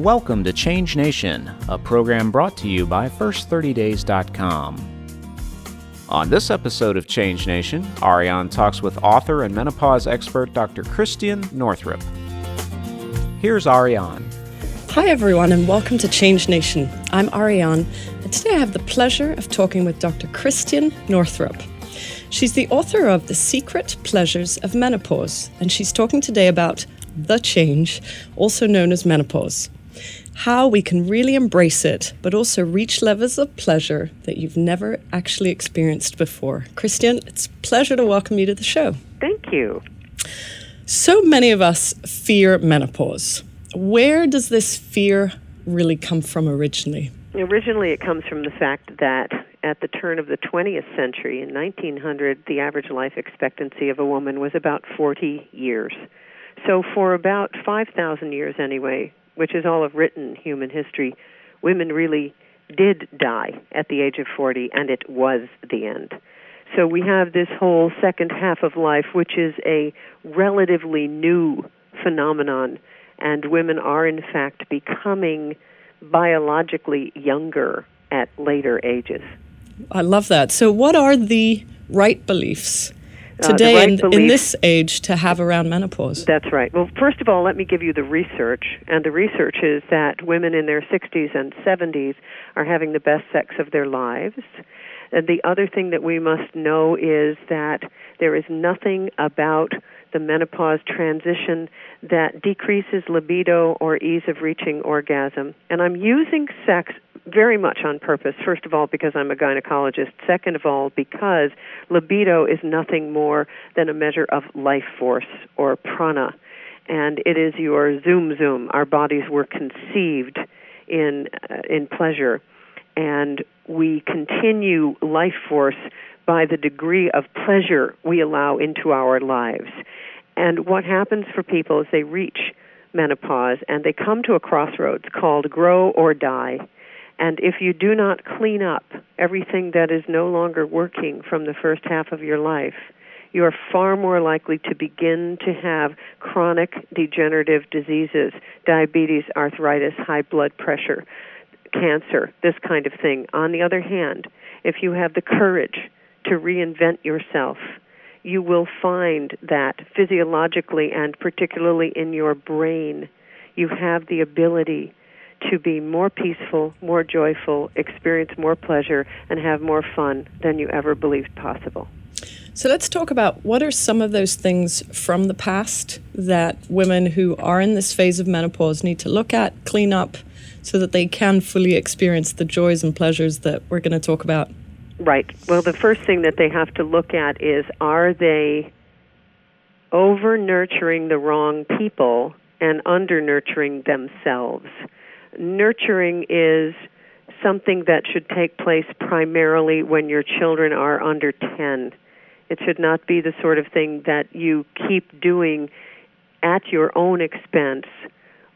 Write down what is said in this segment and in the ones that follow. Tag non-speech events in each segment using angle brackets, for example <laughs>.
Welcome to Change Nation, a program brought to you by First30Days.com. On this episode of Change Nation, Ariane talks with author and menopause expert Dr. Christiane Northrup. Here's Ariane. Hi, everyone, and welcome to Change Nation. I'm Ariane, and today I have the pleasure of talking with Dr. Christiane Northrup. She's the author of The Secret Pleasures of Menopause, and she's talking today about the change, also known as menopause how we can really embrace it, but also reach levels of pleasure that you've never actually experienced before. Christiane, it's a pleasure to welcome you to the show. Thank you. So many of us fear menopause. Where does this fear really come from originally? Originally, it comes from the fact that at the turn of the 20th century, in 1900, the average life expectancy of a woman was about 40 years. So, for about 5,000 years anyway, which is all of written human history, women really did die at the age of 40, and it was the end. So we have this whole second half of life, which is a relatively new phenomenon, and women are in fact becoming biologically younger at later ages. I love that. So, what are the right beliefs today uh, right in, in, this age to have around menopause? That's right. Well, first of all, let me give you the research. And the research is that women in their 60s and 70s are having the best sex of their lives. And the other thing that we must know is that there is nothing about the menopause transition that decreases libido or ease of reaching orgasm. And I'm using sex very much on purpose. First of all, because I'm a gynecologist. Second of all, because libido is nothing more than a measure of life force or prana. And it is your zoom zoom. Our bodies were conceived in uh, in pleasure, and we continue life force by the degree of pleasure we allow into our lives. And what happens for people is they reach menopause and they come to a crossroads called grow or die. And if you do not clean up everything that is no longer working from the first half of your life, you are far more likely to begin to have chronic degenerative diseases, diabetes, arthritis, high blood pressure, cancer, this kind of thing. On the other hand, if you have the courage to reinvent yourself, you will find that physiologically and particularly in your brain, you have the ability to be more peaceful, more joyful, experience more pleasure, and have more fun than you ever believed possible. So let's talk about what are some of those things from the past that women who are in this phase of menopause need to look at, clean up, so that they can fully experience the joys and pleasures that we're going to talk about. Right. Well, the first thing that they have to look at is are they over nurturing the wrong people and under nurturing themselves? nurturing is something that should take place primarily when your children are under 10. It should not be the sort of thing that you keep doing at your own expense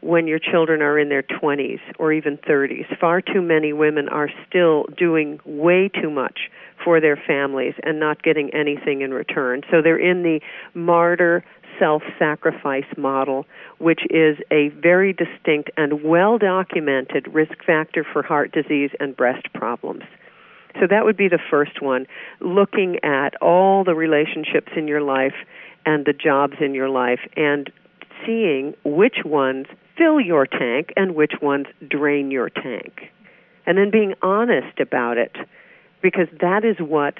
when your children are in their 20s or even 30s. Far too many women are still doing way too much for their families and not getting anything in return. So they're in the martyr self sacrifice model, which is a very distinct and well documented risk factor for heart disease and breast problems. So that would be the first one, looking at all the relationships in your life and the jobs in your life and seeing which ones fill your tank and which ones drain your tank. And then being honest about it because that is what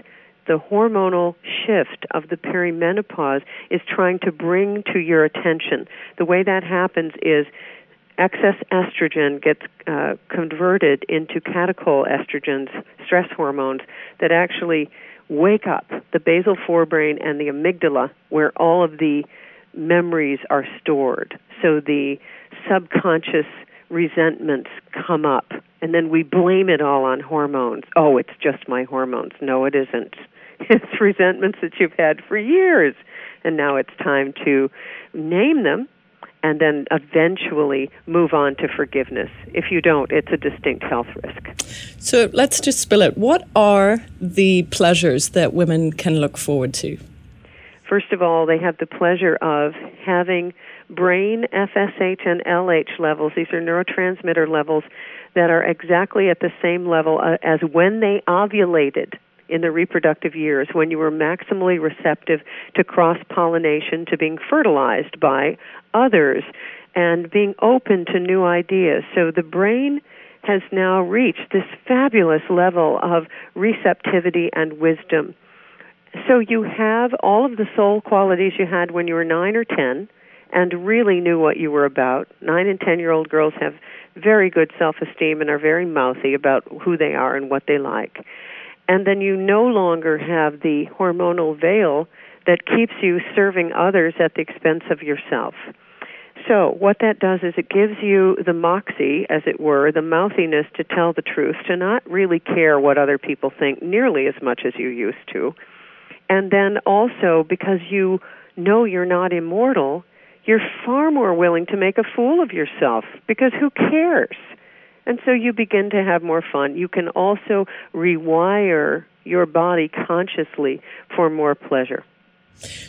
the hormonal shift of the perimenopause is trying to bring to your attention. The way that happens is excess estrogen gets uh, converted into catechol estrogens, stress hormones, that actually wake up the basal forebrain and the amygdala, where all of the memories are stored. So the subconscious resentments come up, and then we blame it all on hormones. Oh, it's just my hormones. No, it isn't. <laughs> It's resentments that you've had for years. And now it's time to name them and then eventually move on to forgiveness. If you don't, it's a distinct health risk. So let's just spill it. What are the pleasures that women can look forward to? First of all, they have the pleasure of having brain FSH and LH levels. These are neurotransmitter levels that are exactly at the same level uh, as when they ovulated in the reproductive years, when you were maximally receptive to cross pollination, to being fertilized by others, and being open to new ideas. So the brain has now reached this fabulous level of receptivity and wisdom. So you have all of the soul qualities you had when you were 9 or 10 and really knew what you were about. 9 and 10 year old girls have very good self esteem and are very mouthy about who they are and what they like. And then you no longer have the hormonal veil that keeps you serving others at the expense of yourself. So, what that does is it gives you the moxie, as it were, the mouthiness to tell the truth, to not really care what other people think nearly as much as you used to. And then also, because you know you're not immortal, you're far more willing to make a fool of yourself because who cares? And so you begin to have more fun. You can also rewire your body consciously for more pleasure.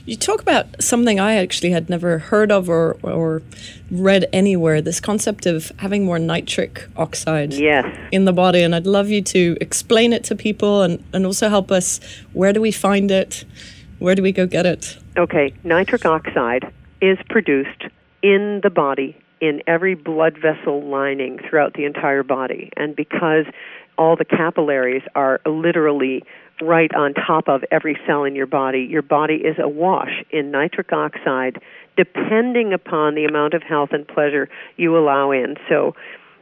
You talk about something I actually had never heard of or, or read anywhere this concept of having more nitric oxide yes. in the body. And I'd love you to explain it to people and, and also help us where do we find it? Where do we go get it? Okay, nitric oxide is produced in the body in every blood vessel lining throughout the entire body. And because all the capillaries are literally right on top of every cell in your body, your body is awash in nitric oxide depending upon the amount of health and pleasure you allow in. So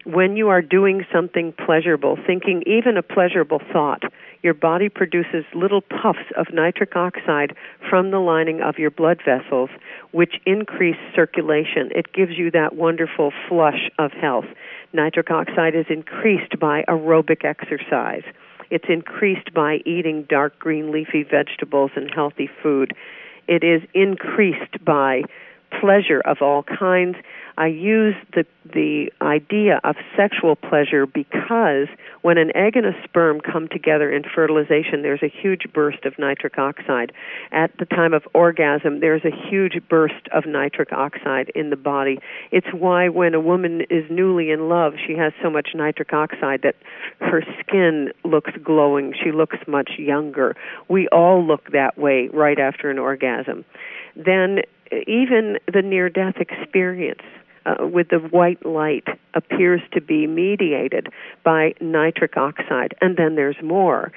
when you are doing something pleasurable, thinking even a pleasurable thought, your body produces little puffs of nitric oxide from the lining of your blood vessels, which increase circulation. It gives you that wonderful flush of health. Nitric oxide is increased by aerobic exercise. It's increased by eating dark green leafy vegetables and healthy food. It is increased by pleasure of all kinds. I use the the idea of sexual pleasure because when an egg and a sperm come together in fertilization, there's a huge burst of nitric oxide. At the time of orgasm, there's a huge burst of nitric oxide in the body. It's why when a woman is newly in love, she has so much nitric oxide that her skin looks glowing. She looks much younger. We all look that way right after an orgasm. Then even the near death experience uh, with the white light appears to be mediated by nitric oxide. And then there's more.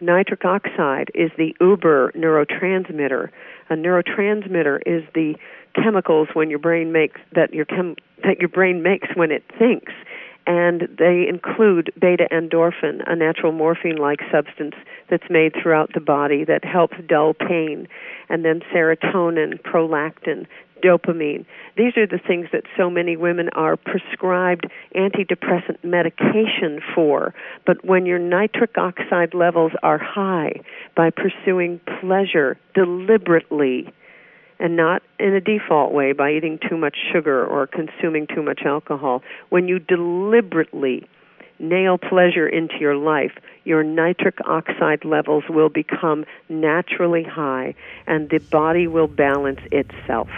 Nitric oxide is the uber neurotransmitter. A neurotransmitter is the chemicals when your brain makes that your chem, that your brain makes when it thinks and they include beta endorphin, a natural morphine like substance that's made throughout the body that helps dull pain, and then serotonin, prolactin, dopamine. These are the things that so many women are prescribed antidepressant medication for. But when your nitric oxide levels are high, by pursuing pleasure deliberately, and not in a default way by eating too much sugar or consuming too much alcohol, when you deliberately nail pleasure into your life, your nitric oxide levels will become naturally high and the body will balance itself.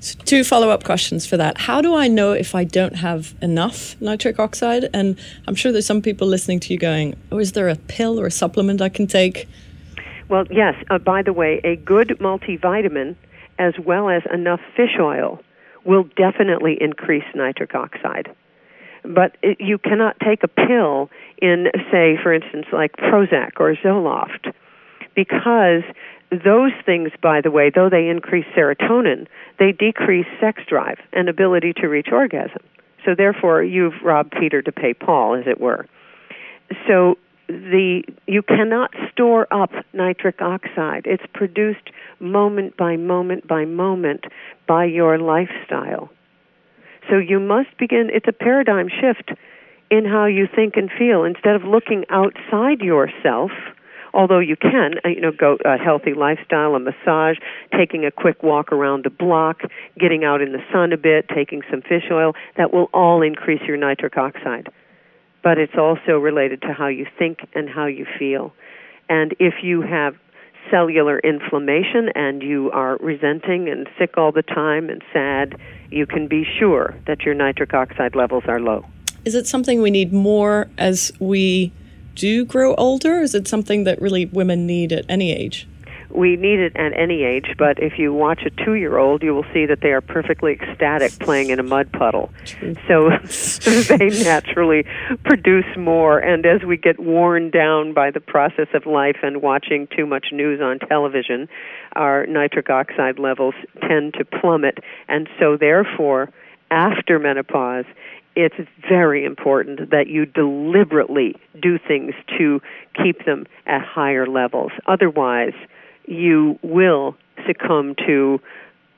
So two follow up questions for that. How do I know if I don't have enough nitric oxide? And I'm sure there's some people listening to you going, oh, is there a pill or a supplement I can take? Well, yes. Uh, by the way, a good multivitamin as well as enough fish oil will definitely increase nitric oxide but it, you cannot take a pill in, say, for instance, like Prozac or Zoloft, because those things, by the way, though they increase serotonin, they decrease sex drive and ability to reach orgasm. So therefore, you've robbed Peter to pay Paul, as it were. So the you cannot store up nitric oxide. It's produced moment by moment by moment by your lifestyle. So you must begin, it's a paradigm shift in how you think and feel. Instead of looking outside yourself, although you can, uh, you know, go a healthy lifestyle, a massage, taking a quick walk around the block, getting out in the sun a bit, taking some fish oil, that will all increase your nitric oxide. But it's also related to how you think and how you feel. And if you have cellular inflammation and you are resenting and sick all the time and sad, you can be sure that your nitric oxide levels are low. Is it something we need more as we do grow older? Is it something that really women need at any age? We need it at any age, but if you watch a two year old, you will see that they are perfectly ecstatic playing in a mud puddle. So <laughs> they naturally produce more. And as we get worn down by the process of life and watching too much news on television, our nitric oxide levels tend to plummet. And so, therefore, after menopause, it's very important that you deliberately do things to keep them at higher levels. Otherwise, you will succumb to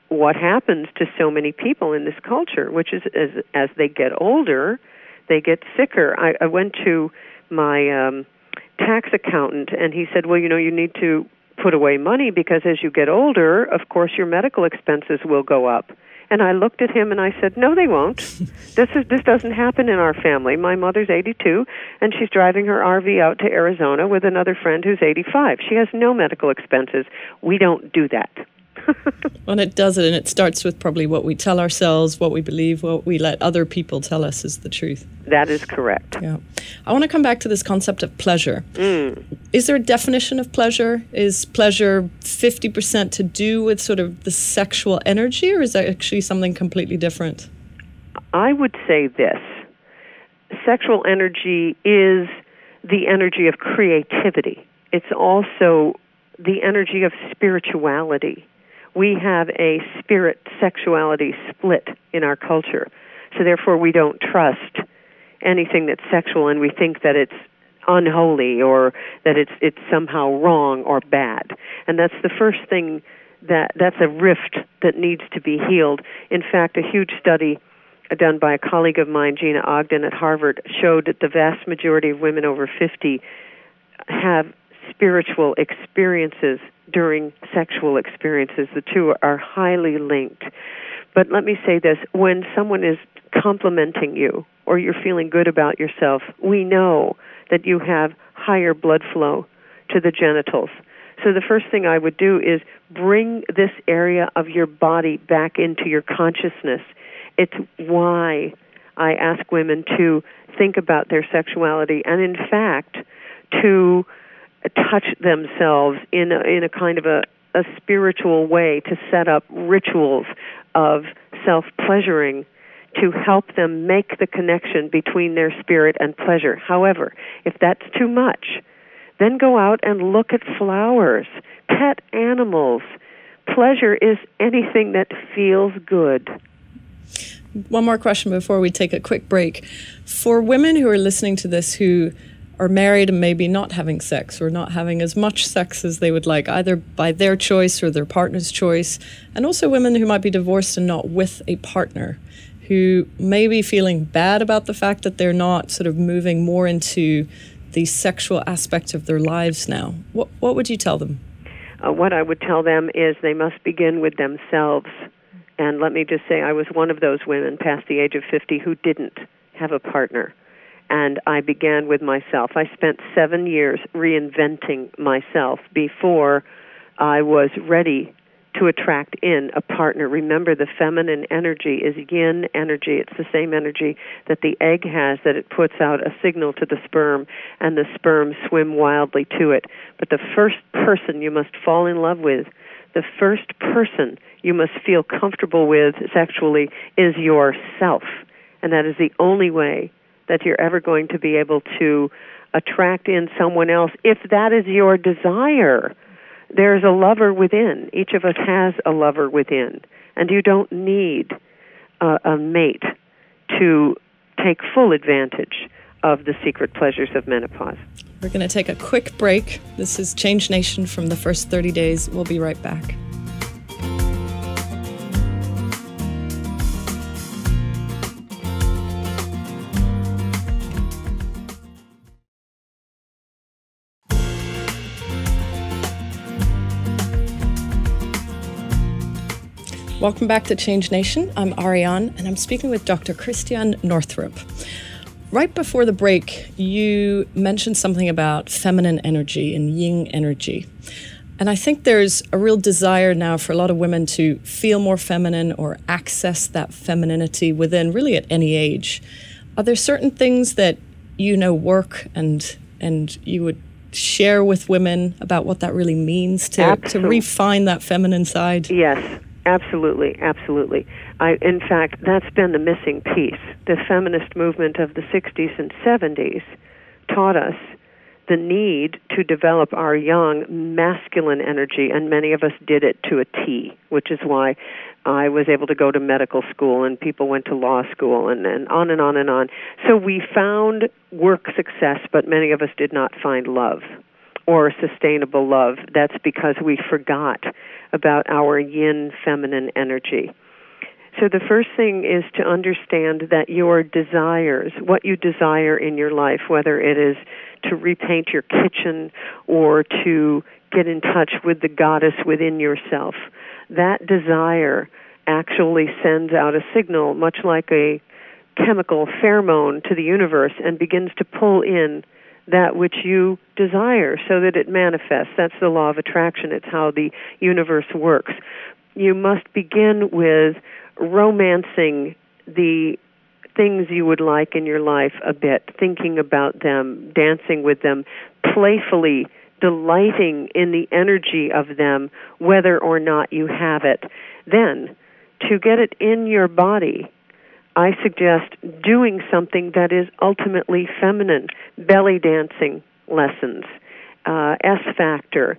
what happens to so many people in this culture, which is as as they get older, they get sicker. I, I went to my um, tax accountant, and he said, "Well, you know, you need to put away money because as you get older, of course, your medical expenses will go up." And I looked at him and I said, "No, they won't. <laughs> this is this doesn't happen in our family. My mother's 82 and she's driving her RV out to Arizona with another friend who's 85. She has no medical expenses. We don't do that." <laughs> when it does it, and it starts with probably what we tell ourselves, what we believe, what we let other people tell us is the truth. That is correct. Yeah. I want to come back to this concept of pleasure. Mm. Is there a definition of pleasure? Is pleasure 50% to do with sort of the sexual energy, or is that actually something completely different? I would say this sexual energy is the energy of creativity, it's also the energy of spirituality we have a spirit sexuality split in our culture. So therefore we don't trust anything that's sexual and we think that it's unholy or that it's it's somehow wrong or bad. And that's the first thing that that's a rift that needs to be healed. In fact, a huge study done by a colleague of mine, Gina Ogden at Harvard, showed that the vast majority of women over 50 have spiritual experiences during sexual experiences. The two are highly linked. But let me say this when someone is complimenting you or you're feeling good about yourself, we know that you have higher blood flow to the genitals. So the first thing I would do is bring this area of your body back into your consciousness. It's why I ask women to think about their sexuality and in fact to touch themselves in a, in a kind of a, a spiritual way to set up rituals of self pleasuring to help them make the connection between their spirit and pleasure. However, if that's too much, then go out and look at flowers, pet animals. Pleasure is anything that feels good. One more question before we take a quick break. For women who are listening to this who are married and maybe not having sex or not having as much sex as they would like, either by their choice or their partner's choice, and also women who might be divorced and not with a partner, who may be feeling bad about the fact that they're not sort of moving more into the sexual aspect of their lives now. What, what would you tell them? Uh, what I would tell them is they must begin with themselves. And let me just say, I was one of those women past the age of 50 who didn't have a partner and I began with myself. I spent seven years reinventing myself before I was ready to attract in a partner. Remember, the feminine energy is yin energy. It's the same energy that the egg has, that it puts out a signal to the sperm, and the sperm swim wildly to it. But the first person you must fall in love with, the first person you must feel comfortable with sexually is yourself. And that is the only way that you're ever going to be able to attract in someone else if that is your desire. There's a lover within. Each of us has a lover within. And you don't need a, a mate to take full advantage of the secret pleasures of menopause. We're going to take a quick break. This is Change Nation from the first 30 days. We'll be right back. Welcome back to Change Nation. I'm Ariane, and I'm speaking with Dr. Christiane Northrup. Right before the break, you mentioned something about feminine energy and yin energy. And I think there's a real desire now for a lot of women to feel more feminine or access that femininity within really at any age. Are there certain things that you know work and and you would share with women about what that really means to, to refine that feminine side? Yes, absolutely, absolutely. I, in fact, that's been the missing piece. The feminist movement of the 60s and 70s taught us the need to develop our yang masculine energy, and many of us did it to a T, which is why I was able to go to medical school and people went to law school and, and on and on and on. So we found work success, but many of us did not find love or sustainable love. That's because we forgot about our yin feminine energy. So the first thing is to understand that your desires, what you desire in your life, whether it is to repaint your kitchen or to get in touch with the goddess within yourself, that desire actually sends out a signal, much like a chemical pheromone to the universe, and begins to pull in that which you desire so that it manifests. That's the law of attraction. It's how the universe works. You must begin with romancing the things you would like in your life a bit, thinking about them, dancing with them, playfully delighting in the energy of them, whether or not you have it. Then, to get it in your body, I suggest doing something that is ultimately feminine belly dancing lessons, uh, S Factor,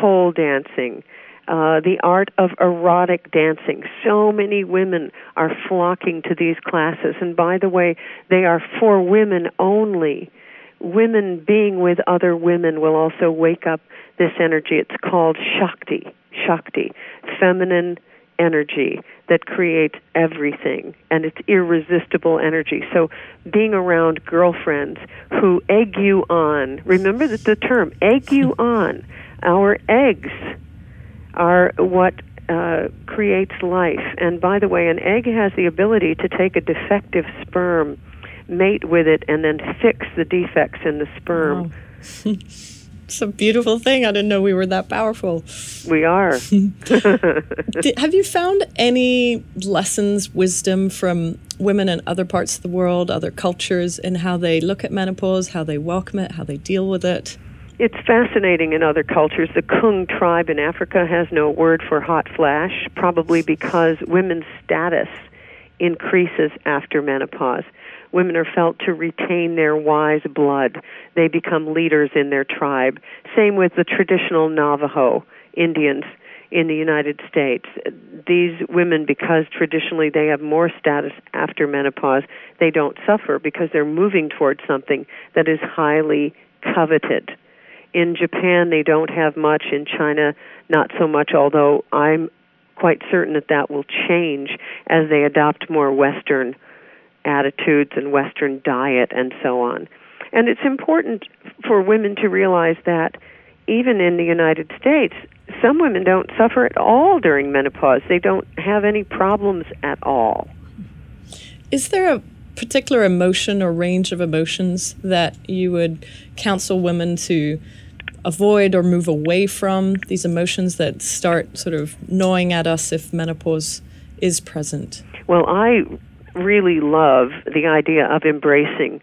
pole dancing, uh, the art of erotic dancing. So many women are flocking to these classes, and by the way, they are for women only. Women being with other women will also wake up this energy. It's called Shakti. Shakti, feminine energy that creates everything and it's irresistible energy. So being around girlfriends who egg you on, remember that the term egg you on. Our eggs are what uh, creates life. And by the way, an egg has the ability to take a defective sperm, mate with it, and then fix the defects in the sperm. <laughs> it's a beautiful thing. I didn't know we were that powerful. We are. <laughs> <laughs> have you found any lessons, wisdom from women in other parts of the world, other cultures, in how they look at menopause, how they welcome it, how they deal with it? It's fascinating in other cultures. The Kung tribe in Africa has no word for hot flash, probably because women's status increases after menopause. Women are felt to retain their wise blood. They become leaders in their tribe. Same with the traditional Navajo Indians in the United States. These women, because traditionally they have more status after menopause, they don't suffer because they're moving towards something that is highly coveted. In Japan, they don't have much. In China, not so much, although I'm quite certain that that will change as they adopt more Western attitudes and Western diet and so on. And it's important for women to realize that even in the United States, some women don't suffer at all during menopause. They don't have any problems at all. Is there a particular emotion or range of emotions that you would counsel women to avoid or move away from these emotions that start sort of gnawing at us if menopause is present? Well, I really love the idea of embracing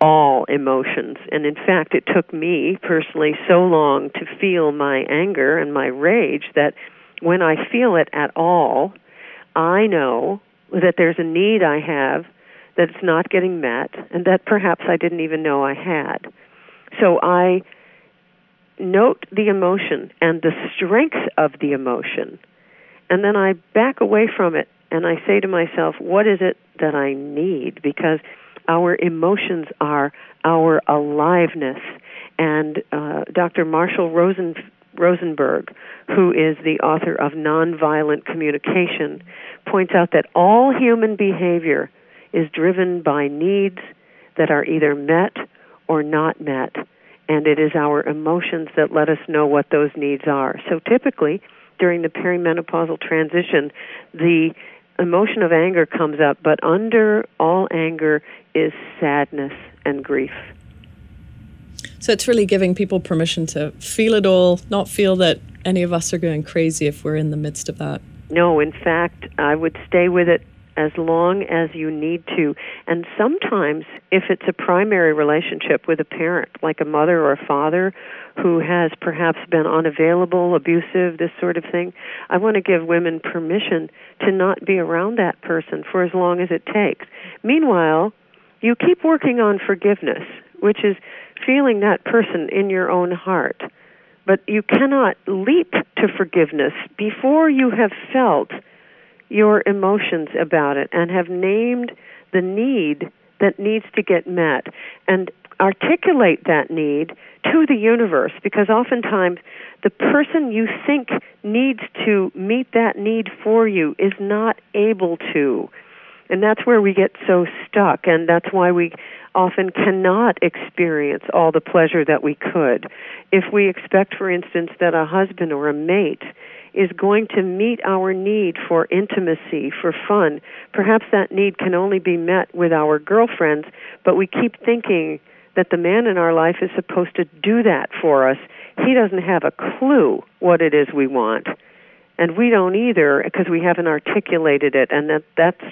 all emotions. And in fact, it took me personally so long to feel my anger and my rage that when I feel it at all, I know that there's a need I have that's not getting met and that perhaps I didn't even know I had. So I note the emotion and the strength of the emotion, and then I back away from it and I say to myself, what is it that I need? Because our emotions are our aliveness. And uh, Dr. Marshall Rosen, Rosenberg, who is the author of Nonviolent Communication, points out that all human behavior is driven by needs that are either met or not met. And it is our emotions that let us know what those needs are. So typically, during the perimenopausal transition, the emotion of anger comes up, but under all anger is sadness and grief. So it's really giving people permission to feel it all, not feel that any of us are going crazy if we're in the midst of that. No, in fact, I would stay with it as long as you need to. And sometimes, if it's a primary relationship with a parent, like a mother or a father who has perhaps been unavailable, abusive, this sort of thing, I want to give women permission to not be around that person for as long as it takes. Meanwhile, you keep working on forgiveness, which is feeling that person in your own heart. But you cannot leap to forgiveness before you have felt your emotions about it and have named the need that needs to get met and articulate that need to the universe because oftentimes the person you think needs to meet that need for you is not able to. And that's where we get so stuck, and that's why we often cannot experience all the pleasure that we could. If we expect, for instance, that a husband or a mate is going to meet our need for intimacy, for fun. Perhaps that need can only be met with our girlfriends, but we keep thinking that the man in our life is supposed to do that for us. He doesn't have a clue what it is we want. And we don't either because we haven't articulated it, and that that's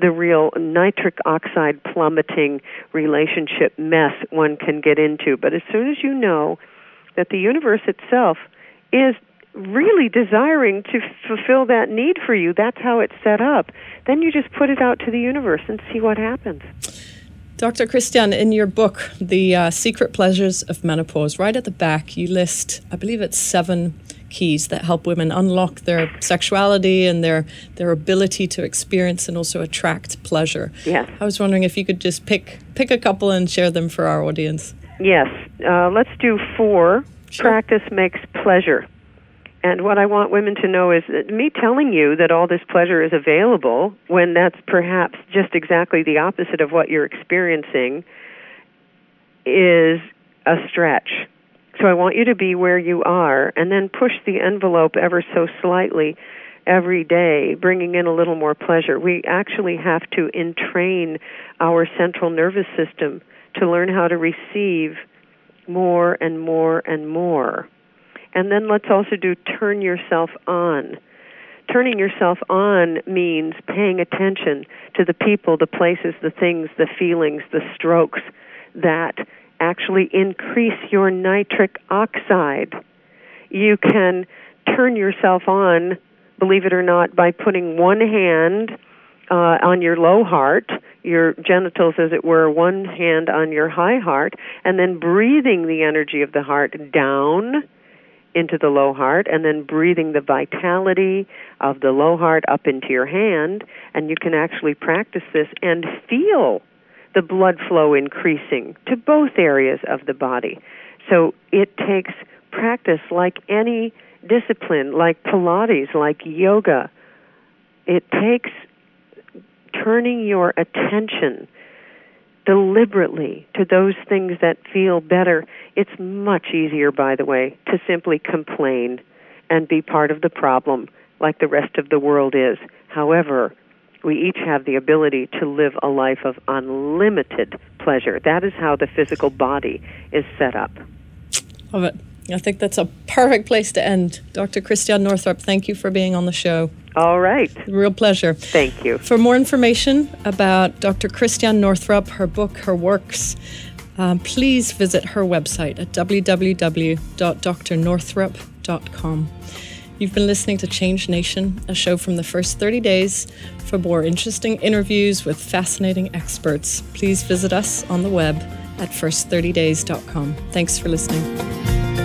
the real nitric oxide plummeting relationship mess one can get into. But as soon as you know that the universe itself is really desiring to fulfill that need for you, that's how it's set up. Then you just put it out to the universe and see what happens. Dr. Christiane, in your book, The uh, Secret Pleasures of Menopause, right at the back, you list, I believe it's seven keys that help women unlock their sexuality and their, their ability to experience and also attract pleasure. Yes. I was wondering if you could just pick, pick a couple and share them for our audience. Yes. Uh, let's do four. Sure. Practice makes pleasure. And what I want women to know is that me telling you that all this pleasure is available when that's perhaps just exactly the opposite of what you're experiencing is a stretch. So I want you to be where you are and then push the envelope ever so slightly every day, bringing in a little more pleasure. We actually have to entrain our central nervous system to learn how to receive more and more and more. And then let's also do turn yourself on. Turning yourself on means paying attention to the people, the places, the things, the feelings, the strokes that actually increase your nitric oxide. You can turn yourself on, believe it or not, by putting one hand uh, on your low heart, your genitals, as it were, one hand on your high heart, and then breathing the energy of the heart down into the low heart and then breathing the vitality of the low heart up into your hand and you can actually practice this and feel the blood flow increasing to both areas of the body. So it takes practice like any discipline, like Pilates, like yoga. It takes turning your attention deliberately to those things that feel better. It's much easier, by the way, to simply complain and be part of the problem like the rest of the world is. However, we each have the ability to live a life of unlimited pleasure. That is how the physical body is set up. Love it. I think that's a perfect place to end. Dr. Christiane Northrup, thank you for being on the show. All right. Real pleasure. Thank you. For more information about Dr. Christiane Northrup, her book, her works, um, please visit her website at www.drnorthrup.com. You've been listening to Change Nation, a show from the first 30 days. For more interesting interviews with fascinating experts, please visit us on the web at first30days.com. Thanks for listening.